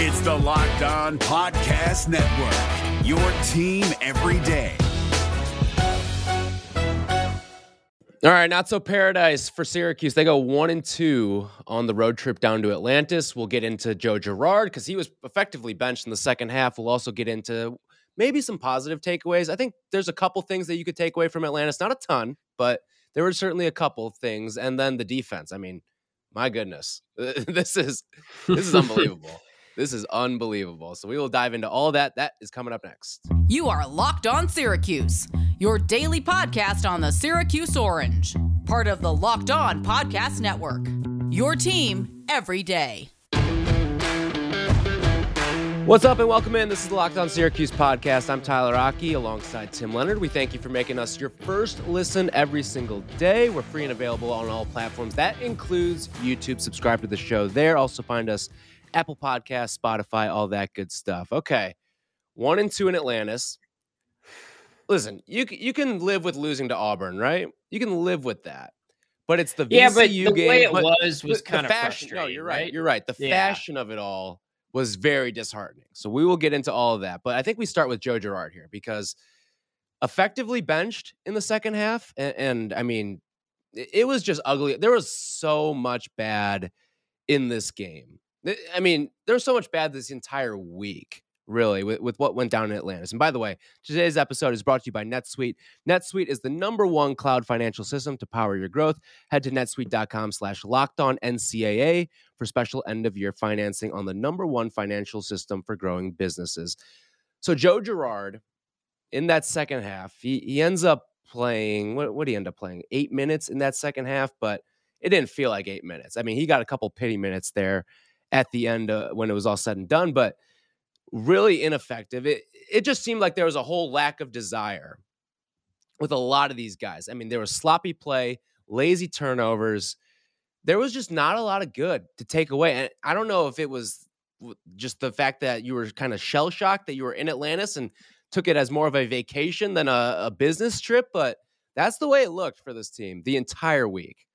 It's the Locked On Podcast Network, your team every day. All right, not so paradise for Syracuse. They go one and two on the road trip down to Atlantis. We'll get into Joe Girard because he was effectively benched in the second half. We'll also get into maybe some positive takeaways. I think there's a couple things that you could take away from Atlantis. Not a ton, but there were certainly a couple things. And then the defense. I mean, my goodness, this is this is unbelievable. This is unbelievable. So we will dive into all that. That is coming up next. You are Locked On Syracuse, your daily podcast on the Syracuse Orange, part of the Locked On Podcast Network. Your team every day. What's up and welcome in. This is the Locked On Syracuse podcast. I'm Tyler Aki alongside Tim Leonard. We thank you for making us your first listen every single day. We're free and available on all platforms. That includes YouTube. Subscribe to the show there. Also find us Apple Podcasts, Spotify, all that good stuff. Okay. One and two in Atlantis. Listen, you you can live with losing to Auburn, right? You can live with that. But it's the VCU yeah, but the game. way it was was kind of fashion- frustrating. No, you're right. right? You're right. The Yeah. fashion of it all was very disheartening. So we will get into all of that. But I think we start with Joe Girard here because effectively benched in the second half. And, and I mean, it was just ugly. There was so much bad in this game. I mean, there's so much bad this entire week, really, with, with what went down in Atlantis. And by the way, today's episode is brought to you by NetSuite. NetSuite is the number one cloud financial system to power your growth. Head to netsuite.com slash locked on NCAA for special end of year financing on the number one financial system for growing businesses. So Joe Girard, in that second half, he, he ends up playing, what, what did he end up playing? Eight minutes in that second half, but it didn't feel like eight minutes. I mean, he got a couple pity minutes there at the end uh, when it was all said and done, but really ineffective. It, it just seemed like there was a whole lack of desire with a lot of these guys. I mean, there was sloppy play, lazy turnovers. There was just not a lot of good to take away. And I don't know if it was just the fact that you were kind of shell shocked that you were in Atlantis and took it as more of a vacation than a, a business trip, but that's the way it looked for this team the entire week.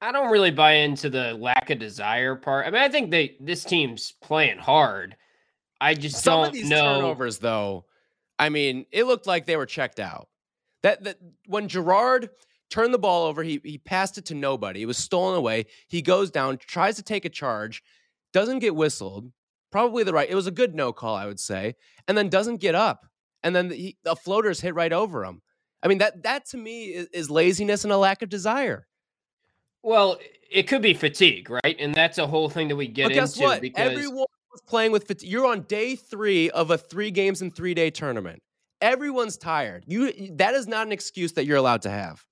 I don't really buy into the lack of desire part. I mean, I think they this team's playing hard. I just Some don't of these know. turnovers, though, I mean, it looked like they were checked out. That that when Girard turned the ball over, he he passed it to nobody. It was stolen away. He goes down, tries to take a charge, doesn't get whistled. Probably the right. It was a good no call, I would say, and then doesn't get up, and then the, the floaters hit right over him. I mean that that to me is, is laziness and a lack of desire. Well, it could be fatigue, right? And that's a whole thing that we get but guess into what? because Everyone was playing with fatigue. You're on day three of a three games and three day tournament. Everyone's tired. You that is not an excuse that you're allowed to have.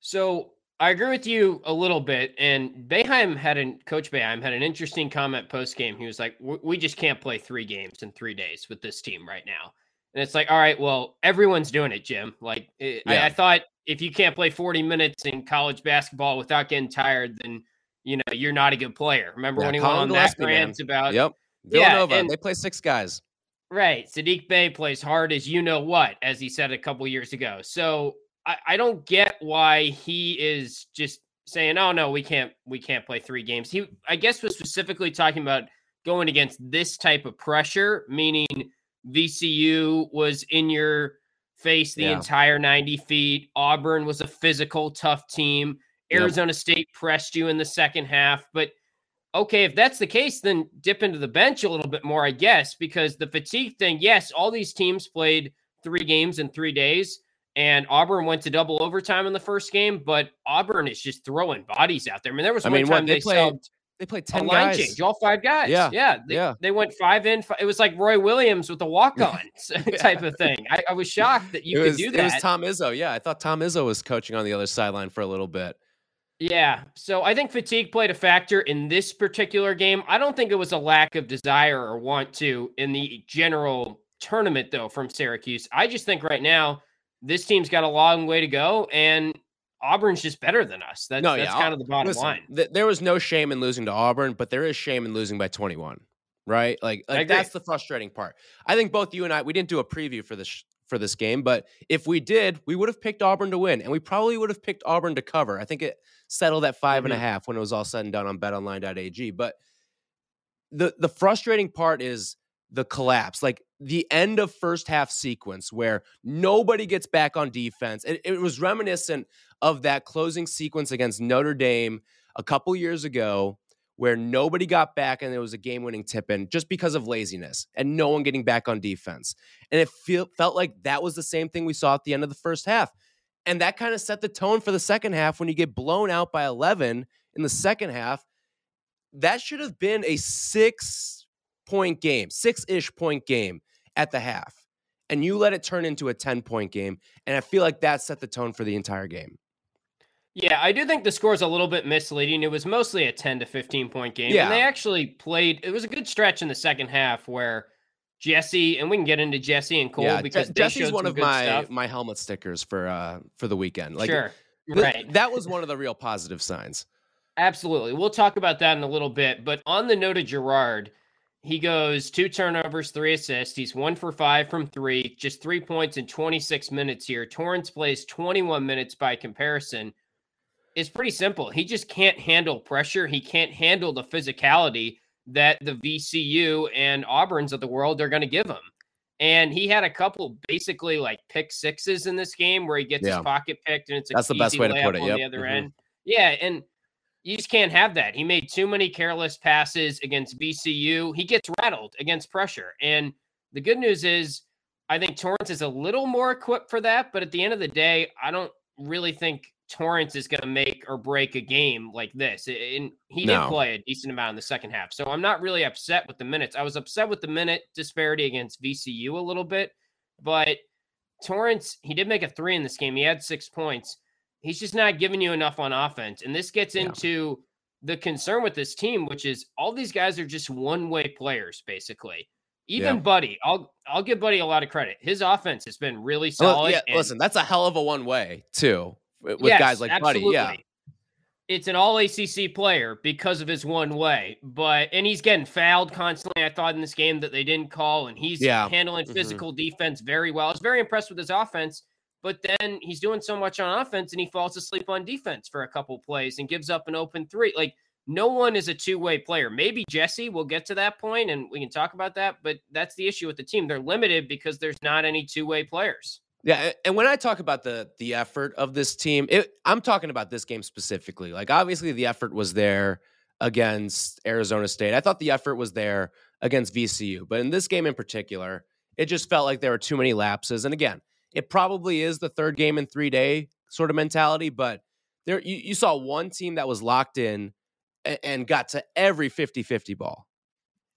So I agree with you a little bit. And Boeheim had an coach Boeheim had an interesting comment post game. He was like, "We- "We just can't play three games in three days with this team right now." And it's like, all right, well, everyone's doing it, Jim. Like, eh, I, Yeah. I thought if you can't play 40 minutes in college basketball without getting tired, then you know you're not a good player. Remember Yeah, when he went Collin on that Gillespie, rant about Yep. yeah, and- they play six guys. Right. Sadiq Bey plays hard as you know what, as he said a couple years ago. So I, I don't get why he is just saying, Oh no, we can't we can't play three games. He I guess was specifically talking about going against this type of pressure, meaning VCU was in your face the Yeah. entire 90 feet. Auburn was a physical, tough team. Yep. Arizona State pressed you in the second half, but okay, if that's the case, then dip into the bench a little bit more, I guess, because the fatigue thing, yes, all these teams played three games in three days, and Auburn went to double overtime in the first game, but Auburn is just throwing bodies out there. I mean, there was I one mean, time they they, played subbed They played a ten line guys. change, all five guys. Yeah, yeah, they, yeah. They went five in. fi- It was like Roy Williams with a walk-on type of thing. I, I was shocked that you it could was, do that. It was Tom Izzo. Yeah, I thought Tom Izzo was coaching on the other sideline for a little bit. Yeah. So I think fatigue played a factor in this particular game. I don't think it was a lack of desire or want to in the general tournament, though, from Syracuse. I just think right now this team's got a long way to go, and Auburn's just better than us. That's, no, that's yeah, kind of the bottom listen, line. th- there was no shame in losing to Auburn, but there is shame in losing by 21. Right? Like, like that's the frustrating part. I think both you and I we didn't do a preview for this sh- for this game, but if we did, we would have picked Auburn to win, and we probably would have picked Auburn to cover. I think it settled at five and a Mhm. half when it was all said and done on BetOnline.ag. But the the frustrating part is the collapse, like the end of first half sequence where nobody gets back on defense. It, it was reminiscent of that closing sequence against Notre Dame a couple years ago where nobody got back and there was a game winning tip in just because of laziness and no one getting back on defense. And it feel, felt like that was the same thing we saw at the end of the first half. And that kind of set the tone for the second half when you get blown out by 11 in the second half. That should have been a six point game, six ish point game at the half. And you let it turn into a 10 point game. And I feel like that set the tone for the entire game. Yeah, I do think the score is a little bit misleading. It was mostly a 10 to 15 point game. Yeah. And they actually played, it was a good stretch in the second half where Jesse, and we can get into Jesse and Cole yeah, because Je- Jesse's one of my stuff. my helmet stickers for uh for the weekend. Like sure. th- right. that was one of the real positive signs. Absolutely. We'll talk about that in a little bit. But on the note of Girard, he goes two turnovers, three assists. He's one for five from three, just three points in 26 minutes here. Torrance plays 21 minutes by comparison. It's pretty simple. He just can't handle pressure. He can't handle the physicality that the VCU and Auburns of the world are going to give him. And he had a couple basically like pick sixes in this game where he gets Yeah. his pocket picked and it's a That's the best way to put it, on yep. the other Mhm. end. Yeah, and you just can't have that. He made too many careless passes against VCU. He gets rattled against pressure. And the good news is, I think Torrance is a little more equipped for that. But at the end of the day, I don't really think Torrance is going to make or break a game like this. And he did No. play a decent amount in the second half. So I'm not really upset with the minutes. I was upset with the minute disparity against VCU a little bit. But Torrance, he did make a three in this game. He had six points he's just not giving you enough on offense. And this gets Yeah. into the concern with this team, which is all these guys are just one-way players, basically. Even Yeah. Buddy, I'll I'll give Buddy a lot of credit. His offense has been really Well, solid. yeah, listen, that's a hell of a one way too with Yes, guys like Buddy. Yeah. It's an all ACC player because of his one way, but and he's getting fouled constantly. I thought in this game that they didn't call, and he's Yeah. handling Mhm. physical defense very well. I was very impressed with his offense, but then he's doing so much on offense and he falls asleep on defense for a couple plays and gives up an open three. Like no one is a two way player. Maybe Jesse will get to that point and we can talk about that, but that's the issue with the team. They're limited because there's not any two way players. Yeah. And when I talk about the the effort of this team, it, I'm talking about this game specifically. Like obviously the effort was there against Arizona State. I thought the effort was there against VCU, but in this game in particular, it just felt like there were too many lapses. And again, it probably is the third game in three day sort of mentality, but there you, you saw one team that was locked in and, and got to every 50 50 ball.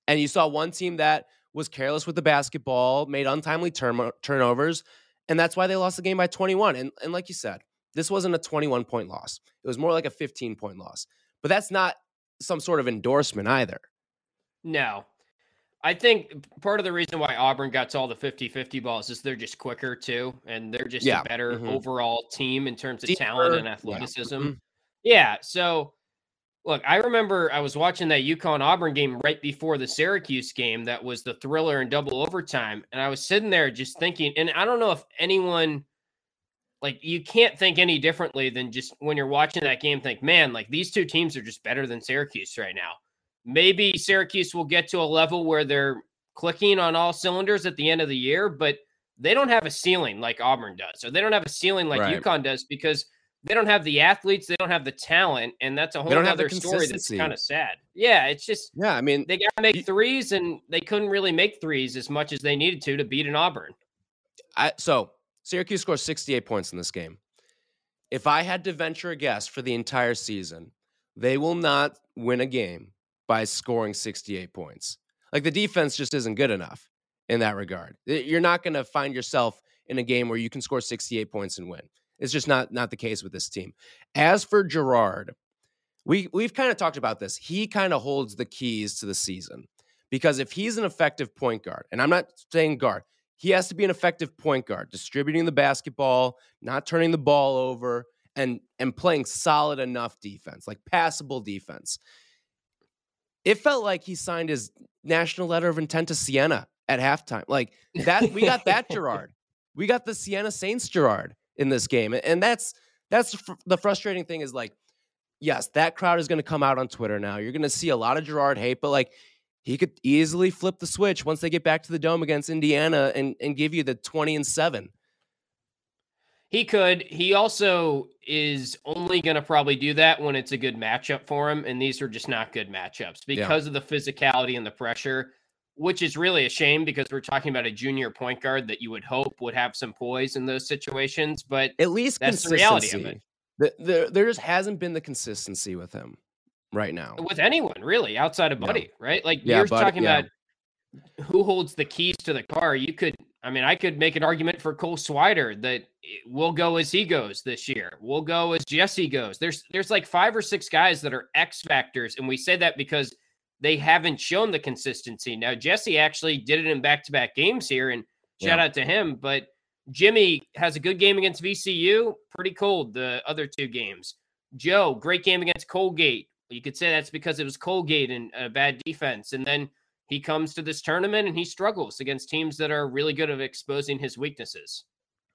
And you saw one team that was careless with the basketball, made untimely turn- turnovers, and that's why they lost the game by 21. And, and like you said, this wasn't a 21 point loss, it was more like a 15 point loss. But that's not some sort of endorsement either. No. I think part of the reason why Auburn got to all the 50 50 balls is they're just quicker too. And they're just Yeah, a better mhm. overall team in terms of talent and Deeper, yeah, athleticism. mhm. Yeah. So, look, I remember I was watching that UConn Auburn game right before the Syracuse game that was the thriller and double overtime. And I was sitting there just thinking, and I don't know if anyone, like, you can't think any differently than just when you're watching that game, think, man, like these two teams are just better than Syracuse right now. Maybe Syracuse will get to a level where they're clicking on all cylinders at the end of the year, but they don't have a ceiling like Auburn does, or they don't have a ceiling like Right. UConn does because they don't have the athletes, they don't have the talent, and that's a whole other story that's kind of sad. Yeah, it's just Yeah, I mean, they got to make threes, and they couldn't really make threes as much as they needed to to beat an Auburn. I, so Syracuse scores 68 points in this game. If I had to venture a guess for the entire season, they will not win a game by scoring 68 points. Like the defense just isn't good enough in that regard. You're not going to find yourself in a game where you can score 68 points and win. It's just not not the case with this team. As for Girard, we we've kind of talked about this. He kind of holds the keys to the season because if he's an effective point guard, and I'm not saying guard, he has to be an effective point guard, distributing the basketball, not turning the ball over, and and playing solid enough defense, like passable defense. It felt like he signed his national letter of intent to Siena at halftime. Like that, we got that Girard. We got the Siena Saints Girard in this game, and that's that's fr- the frustrating thing is like, yes, that crowd is going to come out on Twitter now. You're going to see a lot of Girard hate, but like he could easily flip the switch once they get back to the dome against Indiana and, and give you the 20 and 7. He could. He also is only going to probably do that when it's a good matchup for him. And these are just not good matchups because yeah. of the physicality and the pressure, which is really a shame because we're talking about a junior point guard that you would hope would have some poise in those situations. But at least that's the reality of it. The, the, there just hasn't been the consistency with him right now. With anyone, really, outside of Buddy, yeah. right? Like yeah, you're talking yeah. about who holds the keys to the car. You could, I mean, I could make an argument for Cole Swider that we'll go as he goes this year. We'll go as Jesse goes. There's there's like five or six guys that are X factors, and we say that because they haven't shown the consistency. Now Jesse actually did it in back to back games here, and shout out to him. But Jimmy has a good game against VCU, pretty cold the other two games. Joe, great game against Colgate. You could say that's because it was Colgate and a bad defense. And then he comes to this tournament and he struggles against teams that are really good at exposing his weaknesses.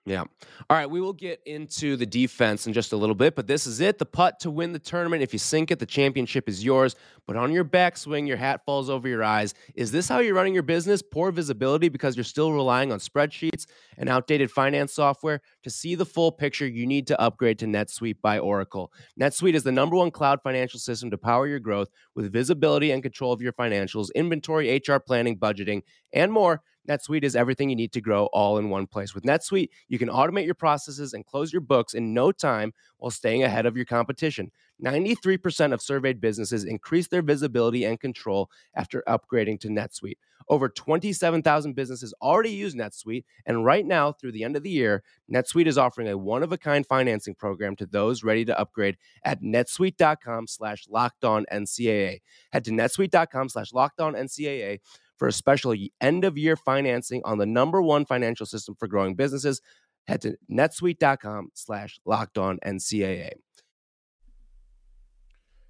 Yeah. All right. We will get into the defense in just a little bit, but this is it. The putt to win the tournament. If you sink it, the championship is yours. But on your backswing, your hat falls over your eyes. Is this how you're running your business? Poor visibility because you're still relying on spreadsheets and outdated finance software? To see the full picture, you need to upgrade to NetSuite by Oracle. NetSuite is the number one cloud financial system to power your growth with visibility and control of your financials, inventory, HR planning, budgeting, and more. NetSuite is everything you need to grow all in one place. With NetSuite, you can automate your processes and close your books in no time while staying ahead of your competition. 93% of surveyed businesses increase their visibility and control after upgrading to NetSuite. Over 27,000 businesses already use NetSuite, and right now, through the end of the year, NetSuite is offering a one-of-a-kind financing program to those ready to upgrade at netsuite.com slash locked on NCAA. Head to netsuite.com slash locked on NCAA for a special end of year financing on the number one financial system for growing businesses. Head to netsuite.com slash locked on NCAA.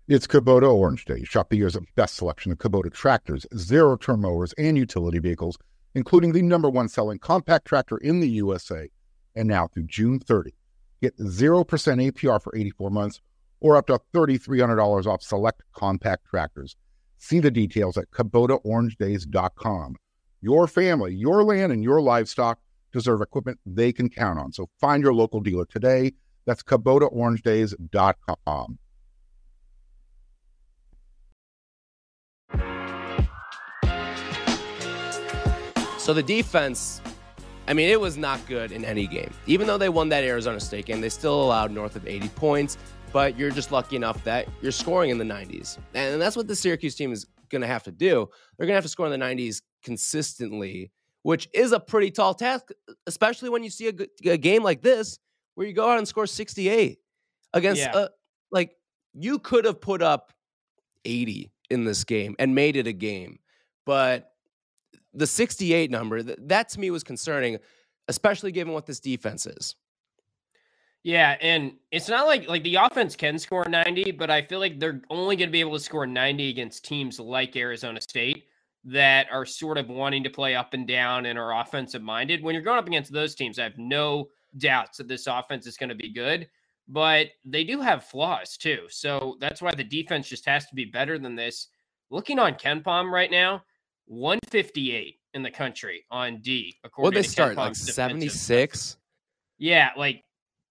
It's Kubota Orange Day. Shop the year's best selection of Kubota tractors, zero turn mowers, and utility vehicles, including the number one selling compact tractor in the USA. And now through June 30, get 0% APR for 84 months or up to $3,300 off select compact tractors. See the details at KubotaOrangeDays.com. Your family, your land, and your livestock deserve equipment they can count on. So find your local dealer today. That's KubotaOrangeDays.com. So the defense, I mean, it was not good in any game. Even though they won that Arizona State game, they still allowed north of 80 points but you're just lucky enough that you're scoring in the 90s. And that's what the Syracuse team is going to have to do. They're going to have to score in the 90s consistently, which is a pretty tall task, especially when you see a, a game like this where you go out and score 68 against, yeah. a, like, you could have put up 80 in this game and made it a game. But the 68 number, that to me was concerning, especially given what this defense is. Yeah, and it's not like like the offense can score 90, but I feel like they're only going to be able to score 90 against teams like Arizona State that are sort of wanting to play up and down and are offensive minded. When you're going up against those teams, I have no doubts that this offense is going to be good, but they do have flaws too. So that's why the defense just has to be better than this. Looking on KenPom right now, 158 in the country on D. According what they start like 76. Yeah, like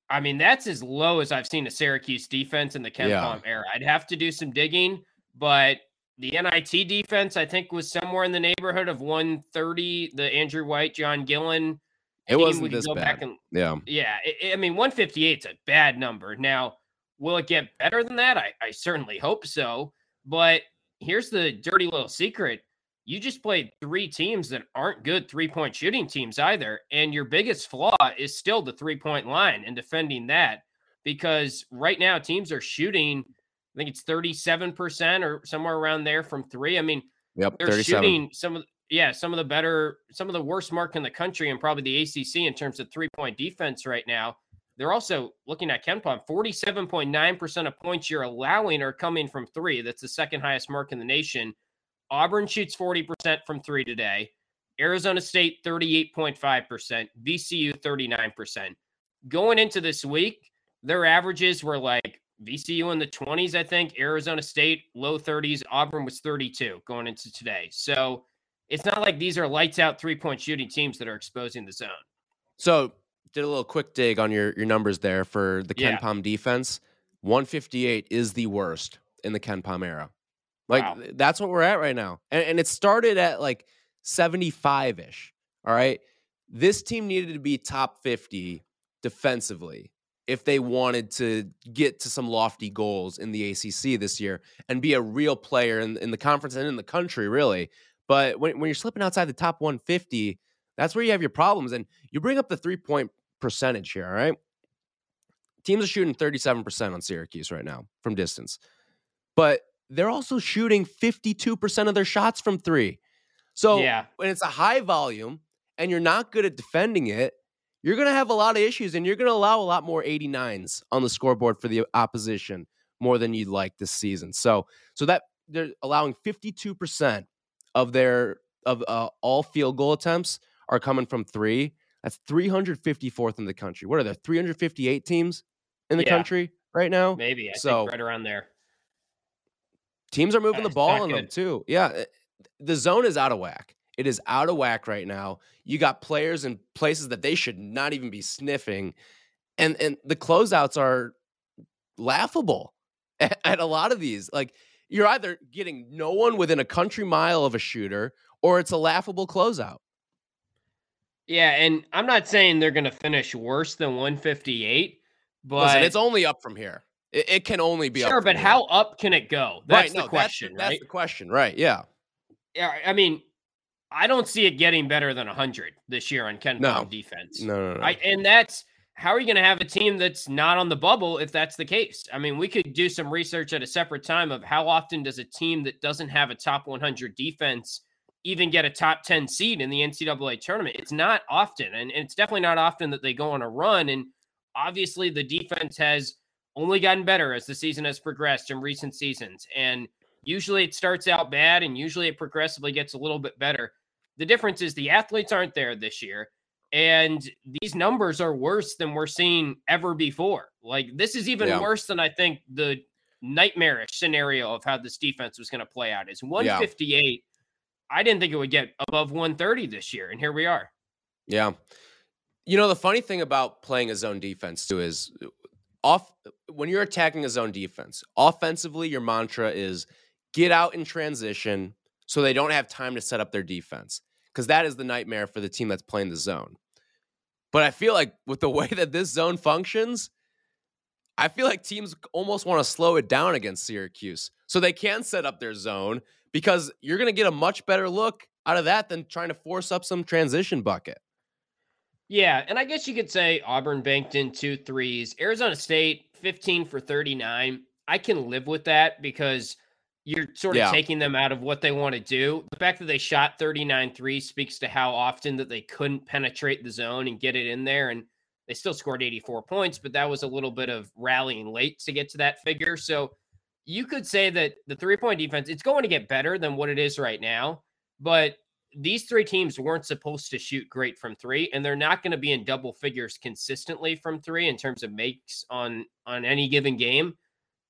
I mean, that's as low as I've seen a Syracuse defense in the KenPom yeah. era. I'd have to do some digging, but the NIT defense, I think, was somewhere in the neighborhood of 130. The Andrew White, John Gillon. It wasn't this bad. And, yeah. Yeah. It, I mean, 158 is a bad number. Now, will it get better than that? I, I certainly hope so. But here's the dirty little secret you just played three teams that aren't good three point shooting teams either. And your biggest flaw is still the three point line and defending that because right now teams are shooting, I think it's 37% or somewhere around there from three. I mean, yep, they're 37. shooting some of yeah, some of the better, some of the worst mark in the country and probably the ACC in terms of three point defense right now. They're also looking at KenPom, 47.9% of points you're allowing are coming from three. That's the second highest mark in the nation. Auburn shoots 40% from three today. Arizona State 38.5%, VCU 39%. Going into this week, their averages were like VCU in the 20s, I think. Arizona State, low 30s. Auburn was 32 going into today. So it's not like these are lights out three point shooting teams that are exposing the zone. So did a little quick dig on your your numbers there for the Ken Yeah. Palm defense. 158 is the worst in the KenPom era. Like Wow. that's what we're at right now. And, and it started at like 75 ish. All right. This team needed to be top 50 defensively if they wanted to get to some lofty goals in the ACC this year and be a real player in, in the conference and in the country, really. But when, when you're slipping outside the top 150, that's where you have your problems. And you bring up the three point percentage here, all right? Teams are shooting 37% on Syracuse right now from distance, but they're also shooting 52% of their shots from three. So yeah. when it's a high volume and you're not good at defending it, you're going to have a lot of issues and you're going to allow a lot more 89s on the scoreboard for the opposition more than you'd like this season. So so that they're allowing 52% of their of uh, all field goal attempts are coming from 3. That's 354th in the country. What are there 358 teams in the Yeah. country right now? Maybe. I So- think right around there. Teams are moving the ball on them too. Yeah, eh, the zone is out of whack. It is out of whack right now. You got players in places that they should not even be sniffing, and and the closeouts are laughable at, at a lot of these. Like you're either getting no one within a country mile of a shooter, or it's a laughable closeout. Yeah. And I'm not saying they're going to finish worse than 158, but Listen, it's only up from here. It, it can only be sure, but how up can it go? right, That's no, the question, that's, right? That's the question, right? Yeah. Yeah, I mean, I don't see it getting better than 100 this year on Ken No. Defense. No, no, no. I and that's how are you going to have a team that's not on the bubble if that's the case? I mean, we could do some research at a separate time of how often does a team that doesn't have a top 100 defense even get a top 10 seed in the NCAA tournament? It's not often, and it's definitely not often that they go on a run. And obviously, the defense has only gotten better as the season has progressed in recent seasons. And usually it starts out bad, and usually it progressively gets a little bit better. The difference is the athletes aren't there this year. And these numbers are worse than we're seeing ever before. Like, this is even Yeah. worse than I think the nightmarish scenario of how this defense was going to play out is 158. I didn't think it would get above 130 this year. And here we are. Yeah. You know, the funny thing about playing a zone defense too is off when you're attacking a zone defense, offensively, your mantra is get out in transition so they don't have time to set up their defense. Because that is the nightmare for the team that's playing the zone. But I feel like with the way that this zone functions, I feel like teams almost want to slow it down against Syracuse so they can set up their zone because you're going to get a much better look out of that than trying to force up some transition bucket. Yeah, and I guess you could say Auburn banked in two threes. Arizona State, 15 for 39. I can live with that because you're sort of Yeah. taking them out of what they want to do. The fact that they shot 39 threes speaks to how often that they couldn't penetrate the zone and get it in there. And they still scored 84 points, but that was a little bit of rallying late to get to that figure. So you could say that the three point defense, it's going to get better than what it is right now. But these three teams weren't supposed to shoot great from three, and they're not going to be in double figures consistently from three in terms of makes on on any given game.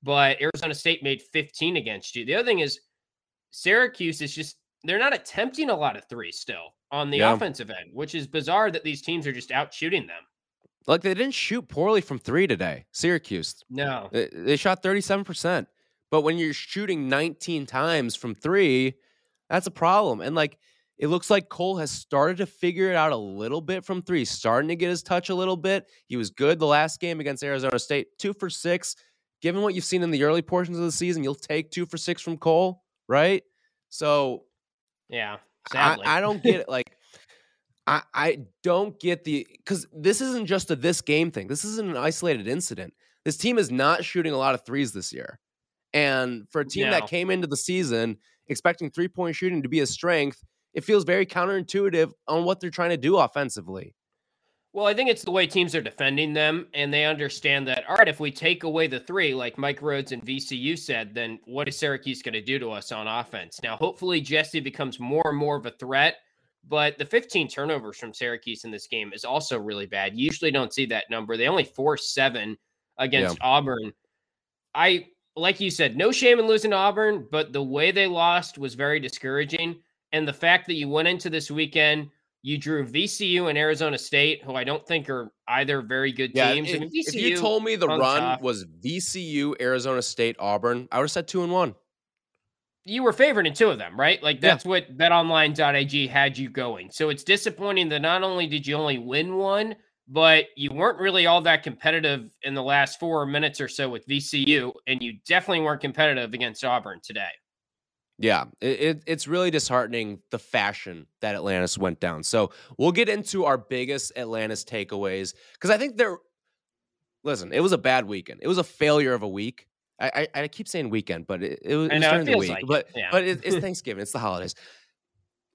But Arizona State made 15 against you. The other thing is Syracuse is just they're not attempting a lot of threes still on the Yeah. offensive end, which is bizarre that these teams are just out shooting them. Like they didn't shoot poorly from three today. Syracuse, No. they, they shot thirty seven percent, but when you're shooting nineteen times from three, that's a problem. And like it looks like Cole has started to figure it out a little bit from three, starting to get his touch a little bit. He was good the last game against Arizona State, two for six. Given what you've seen in the early portions of the season, you'll take two for six from Cole, right? So Yeah. I, I don't get it. Like, I I don't get the because this isn't just a this game thing. This isn't an isolated incident. This team is not shooting a lot of threes this year, and for a team No. that came into the season expecting three point shooting to be a strength, it feels very counterintuitive on what they're trying to do offensively. Well, I think it's the way teams are defending them, and they understand that. All right, if we take away the three, like Mike Rhoades and VCU said, then what is Syracuse going to do to us on offense? Now, hopefully, Jesse becomes more and more of a threat, but the 15 turnovers from Syracuse in this game is also really bad. You usually don't see that number. They only forced seven against Auburn. I like you said, no shame in losing to Auburn, but the way they lost was very discouraging. And the fact that you went into this weekend, you drew VCU and Arizona State, who I don't think are either very good Yeah, teams. if, I mean, if you told me the run was VCU, Arizona State, Auburn, I would have said two and one. you were favored in two of them, right? Like Yeah. that's what betonline.ag had you going. So it's disappointing that not only did you only win one, but you weren't really all that competitive in the last four minutes or so with VCU, and you definitely weren't competitive against Auburn today. Yeah, it, it, it's really disheartening the fashion that Atlantis went down. So we'll get into our biggest Atlantis takeaways because I think they're. Listen, it was a bad weekend. It was a failure of a week. I I, I keep saying weekend, but it, it was, I it was know, during the week. like but yeah. but it, it's Thanksgiving. it's the holidays.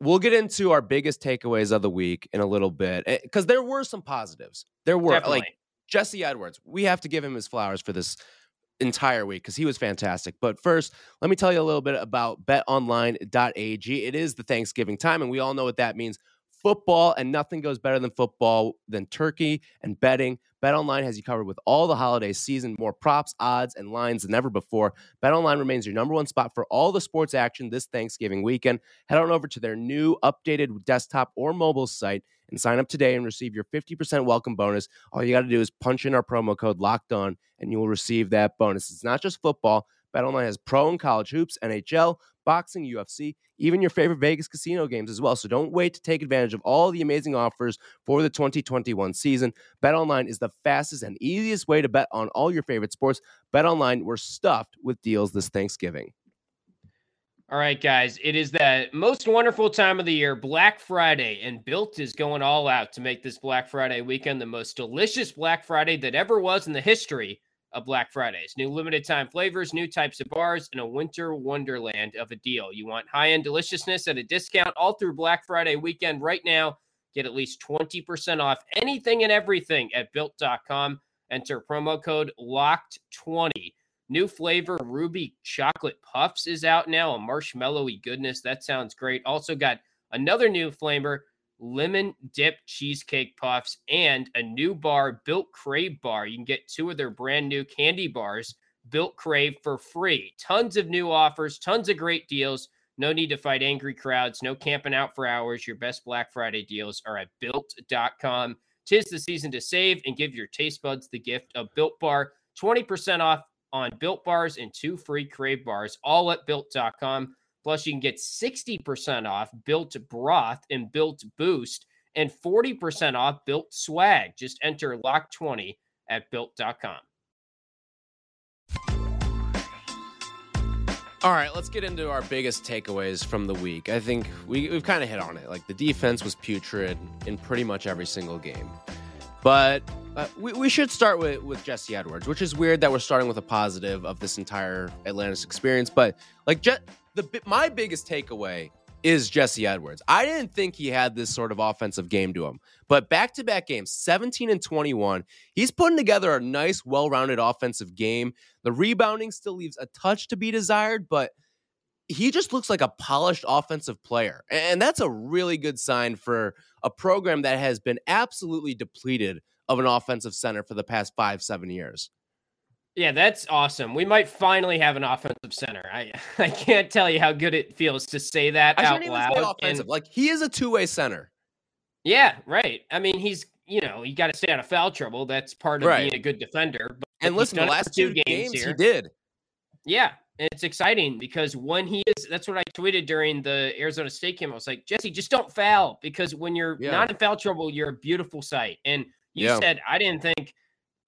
We'll get into our biggest takeaways of the week in a little bit eh, because there were some positives. There were Definitely. like Jesse Edwards. We have to give him his flowers for this entire week because he was fantastic. But first, let me tell you a little bit about betonline.ag. It is the Thanksgiving time, and we all know what that means. Football, and nothing goes better than football than turkey and betting. BetOnline has you covered with all the holiday season, more props, odds, and lines than ever before. BetOnline remains your number one spot for all the sports action this Thanksgiving weekend. Head on over to their new updated desktop or mobile site and sign up today and receive your 50% welcome bonus. All you got to do is punch in our promo code locked on and you will receive that bonus. It's not just football. BetOnline has pro and college hoops, NHL, boxing, UFC, even your favorite Vegas casino games as well. So don't wait to take advantage of all the amazing offers for the 2021 season. BetOnline is the fastest and easiest way to bet on all your favorite sports. BetOnline, we're stuffed with deals this Thanksgiving. All right, guys, it is the most wonderful time of the year, Black Friday, and Built is going all out to make this Black Friday weekend the most delicious Black Friday that ever was in the history of Black Fridays. New limited time flavors, new types of bars, and a winter wonderland of a deal. You want high end deliciousness at a discount all through Black Friday weekend right now. Get at least 20% off anything and everything at built.com. Enter promo code LOCKED20. New flavor Ruby Chocolate Puffs is out now, a marshmallowy goodness. That sounds great. Also got another new flavor, Lemon Dip Cheesecake Puffs, and a new bar, Built Crave Bar. You can get two of their brand new candy bars, Built Crave, for free. Tons of new offers, tons of great deals. No need to fight angry crowds, no camping out for hours. Your best Black Friday deals are at built.com. Tis the season to save and give your taste buds the gift of Built Bar. 20% off on Built Bars and two free Crave Bars, all at built.com. Plus, you can get 60% off Built Broth and Built Boost and 40% off Built Swag. Just enter LOCK20 at built.com. All right, let's get into our biggest takeaways from the week. I think we, we've kind of hit on it. Like the defense was putrid in pretty much every single game. But uh, we, we should start with, with Jesse Edwards, which is weird that we're starting with a positive of this entire Atlantis experience. But like Je- the my biggest takeaway is Jesse Edwards. I didn't think he had this sort of offensive game to him, but back to back games, 17 and 21, he's putting together a nice, well rounded offensive game. The rebounding still leaves a touch to be desired, but he just looks like a polished offensive player. And that's a really good sign for a program that has been absolutely depleted of an offensive center for the past five, seven years. Yeah, that's awesome. We might finally have an offensive center. I I can't tell you how good it feels to say that I out loud. say And- like he is a two way center. yeah, right. I mean, he's you know you got to stay out of foul trouble. That's part of Right. being a good defender. But And listen, the done it for last two games, here. he did. Yeah, and it's exciting because when he is, that's what I tweeted during the Arizona State game. I was like, Jesse, just don't foul because when you're Yeah. not in foul trouble, you're a beautiful sight. And you Yeah. said I didn't think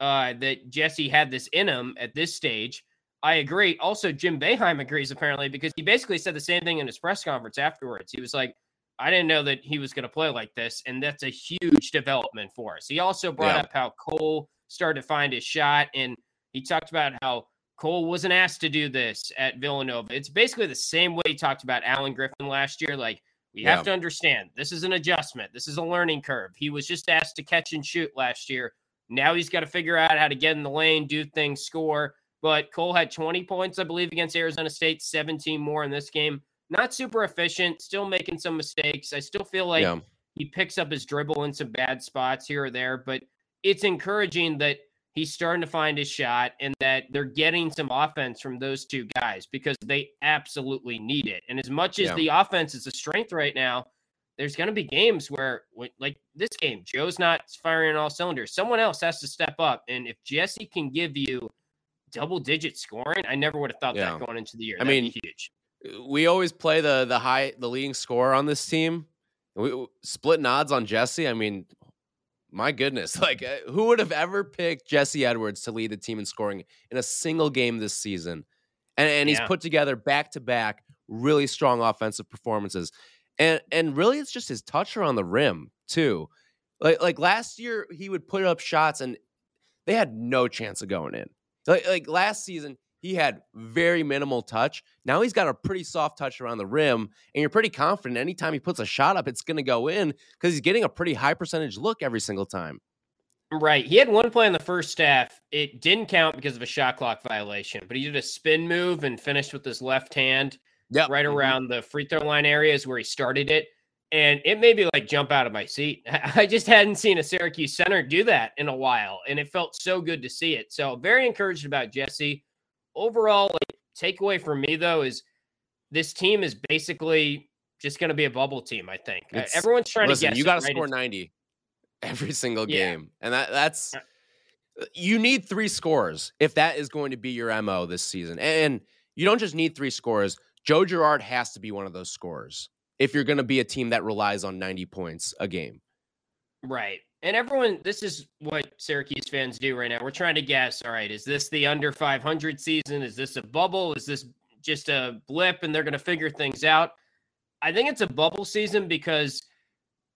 uh, that Jesse had this in him at this stage. I agree. Also, Jim Boeheim agrees apparently because he basically said the same thing in his press conference afterwards. He was like, I didn't know that he was going to play like this, and that's a huge development for us. He also brought Yeah. up how Cole started to find his shot, and he talked about how Cole wasn't asked to do this at Villanova. It's basically the same way he talked about Alan Griffin last year. Like, we Yeah. have to understand this is an adjustment, this is a learning curve. He was just asked to catch and shoot last year. Now he's got to figure out how to get in the lane, do things, score. But Cole had 20 points, I believe, against Arizona State, 17 more in this game. Not super efficient, still making some mistakes. I still feel like yeah. he picks up his dribble in some bad spots here or there, but it's encouraging that he's starting to find his shot and that they're getting some offense from those two guys because they absolutely need it. And as much as Yeah. the offense is a strength right now, there's going to be games where, like this game, Joe's not firing all cylinders. Someone else has to step up. And if Jesse can give you double digit scoring, I never would have thought Yeah. that going into the year. I That'd mean, huge. we always play the the high the leading scorer on this team. We splitting odds on Jesse. I mean, my goodness, like uh, who would have ever picked Jesse Edwards to lead the team in scoring in a single game this season? And and he's Yeah. put together back to back really strong offensive performances. And and really it's just his touch around the rim too. Like like last year he would put up shots and they had no chance of going in. Like like last season he had very minimal touch. Now he's got a pretty soft touch around the rim, and you're pretty confident anytime he puts a shot up, it's going to go in because he's getting a pretty high percentage look every single time. Right. He had one play in the first half. It didn't count because of a shot clock violation, but he did a spin move and finished with his left hand Yeah, right mm-hmm. around the free throw line areas where he started it. And it made me like jump out of my seat. I just hadn't seen a Syracuse center do that in a while, and it felt so good to see it. So very encouraged about Jesse. Overall, like takeaway for me though is this team is basically just going to be a bubble team. I think Uh, It's- everyone's trying Listen, to guess. you got to right? score 90 every single Yeah. game, and that that's Uh you need three scores if that is going to be your mo this season, and you don't just need three scores. Joe Girard has to be one of those scorers if you're going to be a team that relies on 90 points a game. Right. And everyone, this is what Syracuse fans do right now. We're trying to guess. All right, is this the under 500 season? Is this a bubble? Is this just a blip and they're going to figure things out? I think it's a bubble season because,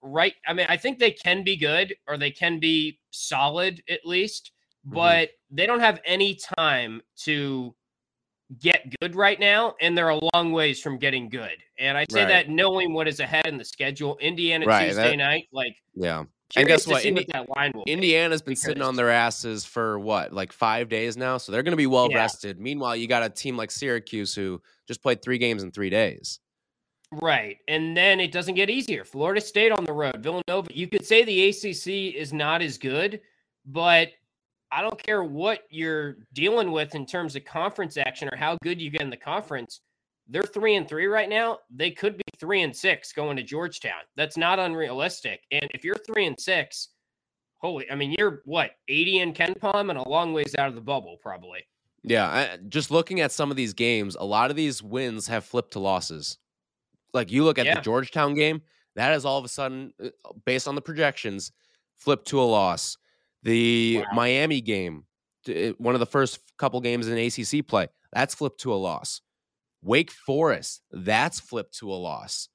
right? I mean, I think they can be good or they can be solid at least, Mhm. but they don't have any time to get good right now. And they're a long ways from getting good. And I say Right. that knowing what is ahead in the schedule. Indiana Right, Tuesday that- night, like, Yeah. Curious guess what? Indi- what that line will be. Indiana's been sitting on their asses for what, like five days now? So they're going to be well Yeah. rested. Meanwhile, you got a team like Syracuse who just played three games in three days. Right. And then it doesn't get easier. Florida State on the road, Villanova. You could say the ACC is not as good, but I don't care what you're dealing with in terms of conference action or how good you get in the conference. They're three and three right now. They could be three and six going to Georgetown. That's not unrealistic. And if you're three and six, holy, I mean, you're what, 80 in KenPom and a long ways out of the bubble, probably. Yeah. I, just looking at some of these games, a lot of these wins have flipped to losses. Like you look at Yeah. the Georgetown game, that is all of a sudden, uh, based on the projections, flipped to a loss. The Wow. Miami game, one of the first couple games in ACC play, that's flipped to a loss. Wake Forest, that's flipped to a loss.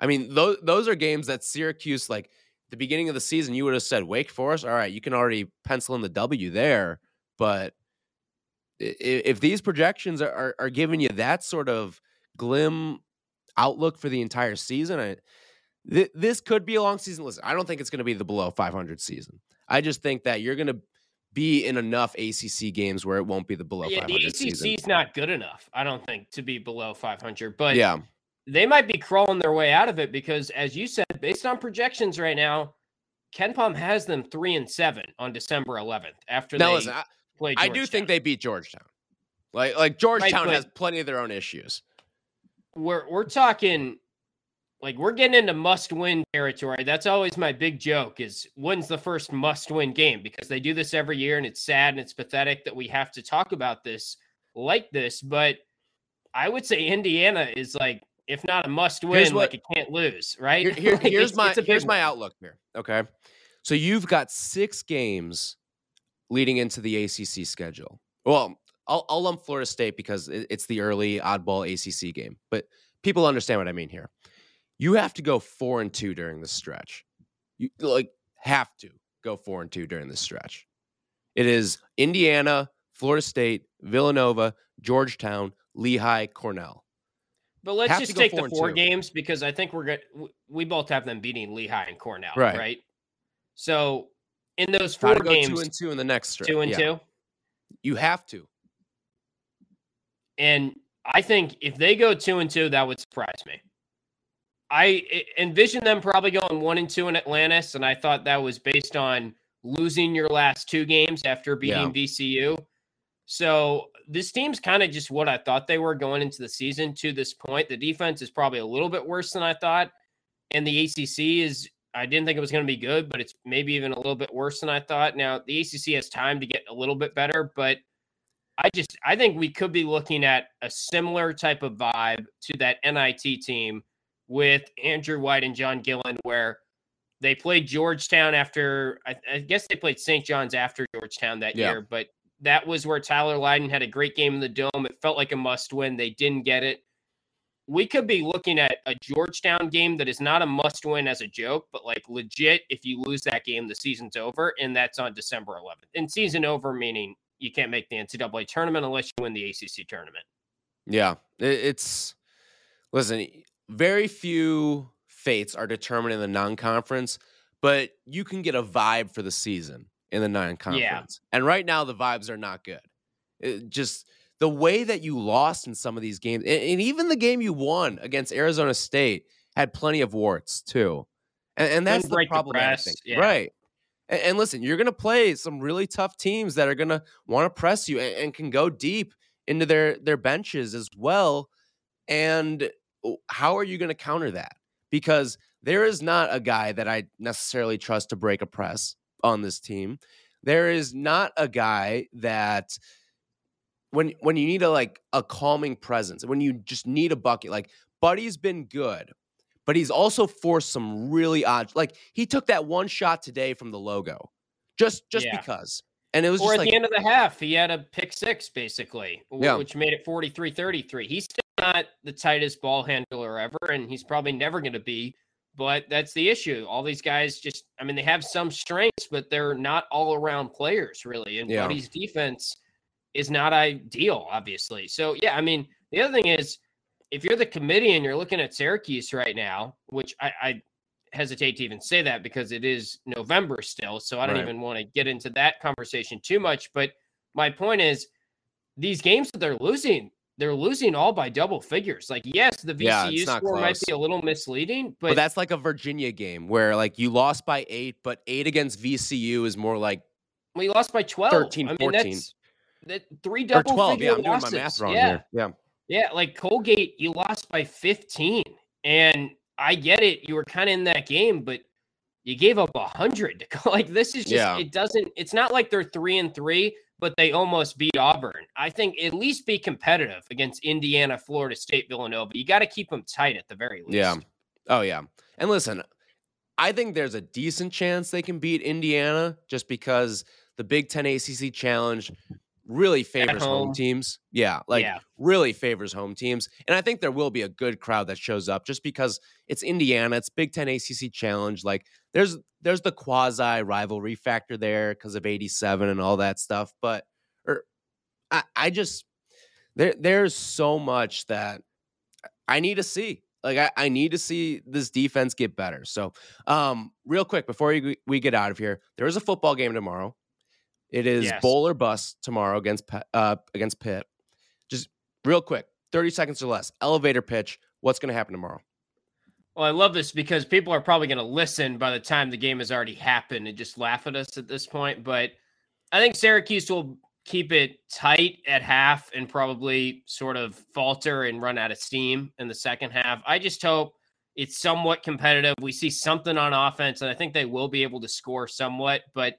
I mean, those those are games that Syracuse, like the beginning of the season, you would have said Wake Forest. All right, you can already pencil in the W there, but if these projections are, are, are giving you that sort of glim outlook for the entire season, I, th- this could be a long season. Listen, I don't think it's going to be the below 500 season. I just think that you're going to be in enough ACC games where it won't be the below yeah, the 500 ACC season. is not good enough, I don't think, to be below 500. But yeah, they might be crawling their way out of it because, as you said, based on projections right now, KenPom has them three and seven on December 11th after now they listen, I, play. I do think they beat Georgetown. Like like Georgetown but- has plenty of their own issues. we're we're talking like we're getting into must-win territory. That's always my big joke: is when's the first must-win game? Because they do this every year, and it's sad and it's pathetic that we have to talk about this like this. But I would say Indiana is like, if not a Here's like what- it can't lose, right? Here- here- Like, here's it's- my it's here's my outlook here. Okay, so you've got six games leading into the ACC schedule. Well, I'll, I'll lump Florida State because it's the early oddball ACC game, but people understand what I mean here. You have to go four and two during the stretch. You like have to go four and two during the stretch. It is Indiana, Florida State, Villanova, Georgetown, Lehigh, Cornell. But let's Have just take four the four games because I think we're good. We both have them beating Lehigh and Cornell, Right. right? So in those four go games, two and two in the next stretch. two and Yeah. two. You have to. And I think if they go two and two, that would surprise me. I envisioned them probably going one and two in Atlantis, and I thought that was based on losing your last two games after beating Yeah. VCU. So this team's kind of just what I thought they were going into the season to this point. The defense is probably a little bit worse than I thought. And the ACC is, I didn't think it was going to be good, but it's maybe even a little bit worse than I thought. Now, the ACC has time to get a little bit better, but I just, I think we could be looking at a similar type of vibe to that NIT team with Andrew White and John Gillon, where they played Georgetown after, I, I guess they played St. John's after Georgetown that Yeah. year, but that was where Tyler Lydon had a great game in the dome. It felt like a must win. They didn't get it. We could be looking at a Georgetown game that is not a must win as a joke, but like legit, if you lose that game, the season's over. And that's on December 11th. And season over, meaning you can't make the NCAA tournament unless you win the ACC tournament. Yeah, it's listen. Very few fates are determined in the non-conference, but you can get a vibe for the season in the non-conference. And right now, the vibes are not good. It just the way that you lost in some of these games, and, and even the game you won against Arizona State had plenty of warts too. And, and that's the break the problematic press, thing, yeah. right? And, and listen, you're going to play some really tough teams that are going to want to press you and, and can go deep into their their benches as well. And Oh, how are you going to counter that? Because there is not a guy that I necessarily trust to break a press on this team. There is not a guy that when when you need a like a calming presence, when you just need a bucket, like Buddy's been good, but he's also forced some really odd like he took that one shot today from the logo. Just just Yeah. because. And it was Or at like the end of the half, he had a pick six, basically, Yeah. which made it 43 33. He's still not the tightest ball handler ever, and he's probably never going to be. But that's the issue. All these guys just, I mean, they have some strengths, but they're not all around players, really. And Yeah. Buddy's defense is not ideal, obviously. So, yeah, I mean, the other thing is, if you're the committee and you're looking at Syracuse right now, which I, I hesitate to even say that because it is November still. So I don't Right. even want to get into that conversation too much. But my point is, these games that they're losing, they're losing all by double figures. Like, yes, the Yeah, VCU not score might be a little misleading, but but, that's like a Virginia game where like you lost by eight, but eight against VCU is more like we lost by 12. 13, I mean, that's that three or 12. figure Yeah, I'm doing my math wrong yeah. here. Yeah. Yeah, like Colgate, you lost by 15. And I get it. You were kind of in that game, but you gave up a hundred. Like this is just Yeah. it doesn't it's not like they're three and three, but they almost beat Auburn. I think at least be competitive against Indiana, Florida State, Villanova. You got to keep them tight at the very least. Yeah. Oh yeah. And listen, I think there's a decent chance they can beat Indiana just because the Big Ten ACC Challenge really favors home. home. teams. Yeah, like Yeah. really favors home teams, and I think there will be a good crowd that shows up just because it's Indiana, it's Big Ten ACC Challenge. Like there's there's the quasi rivalry factor there because of '87 and all that stuff. But or I, I just there there's so much that I need to see. Like I, I need to see this defense get better. So, um, real quick before we, we get out of here, there is a football game tomorrow. It is Yes. bowl or bust tomorrow against uh against Pitt. Just real quick, thirty seconds or less. Elevator pitch. What's going to happen tomorrow? Well, I love this because people are probably going to listen by the time the game has already happened and just laugh at us at this point. But I think Syracuse will keep it tight at half and probably sort of falter and run out of steam in the second half. I just hope it's somewhat competitive. We see something on offense, and I think they will be able to score somewhat. But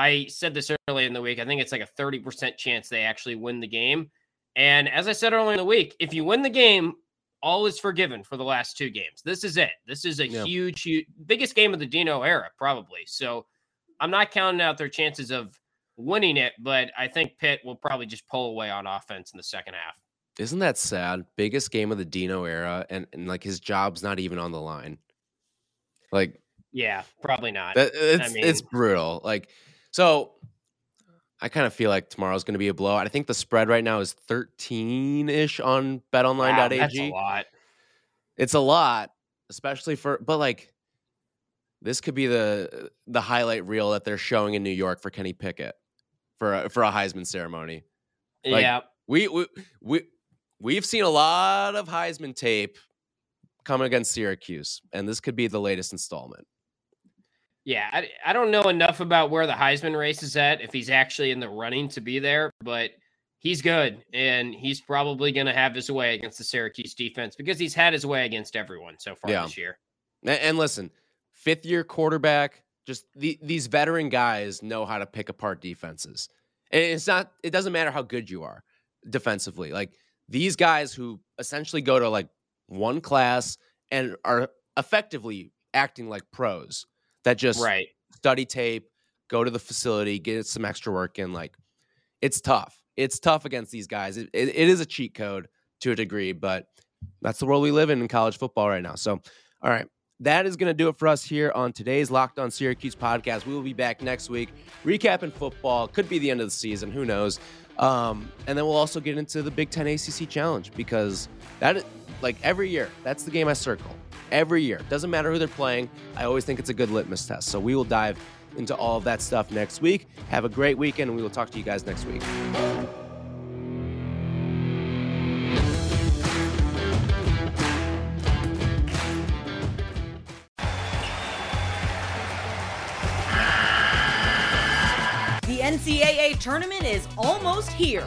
I said this earlier in the week. I think it's like a 30% chance they actually win the game. And as I said earlier in the week, if you win the game, all is forgiven for the last two games. This is it. This is a Yeah. huge, huge, biggest game of the Dino era, probably. So I'm not counting out their chances of winning it, but I think Pitt will probably just pull away on offense in the second half. Isn't that sad? Biggest game of the Dino era, and, and like his job's not even on the line. Like Yeah, probably not. That, it's it's mean- brutal. Like so, I kind of feel like tomorrow's going to be a blowout. I think the spread right now is thirteen ish on Wow, BetOnline.ag. that's a lot. It's a lot, especially for but like this could be the the highlight reel that they're showing in New York for Kenny Pickett for a, for a Heisman ceremony. Like, yeah, We we we we've seen a lot of Heisman tape coming against Syracuse, and this could be the latest installment. Yeah, I, I don't know enough about where the Heisman race is at if he's actually in the running to be there, but he's good and he's probably going to have his way against the Syracuse defense because he's had his way against everyone so far yeah. this year. And, and listen, fifth year quarterback, just the, these veteran guys know how to pick apart defenses. And it's not, it doesn't matter how good you are defensively. Like these guys who essentially go to like one class and are effectively acting like pros that just right. study tape, go to the facility, get some extra work in. Like it's tough. It's tough against these guys. It, it, it is a cheat code to a degree, but that's the world we live in in college football right now. So, all right. That is going to do it for us here on today's Locked On Syracuse podcast. We will be back next week recapping football. Could be the end of the season. Who knows? Um, and then we'll also get into the Big Ten ACC Challenge because that, like every year, that's the game I circle every year. Doesn't matter who they're playing. I always think it's a good litmus test. So we will dive into all of that stuff next week. Have a great weekend, and we will talk to you guys next week. The NCAA tournament is almost here,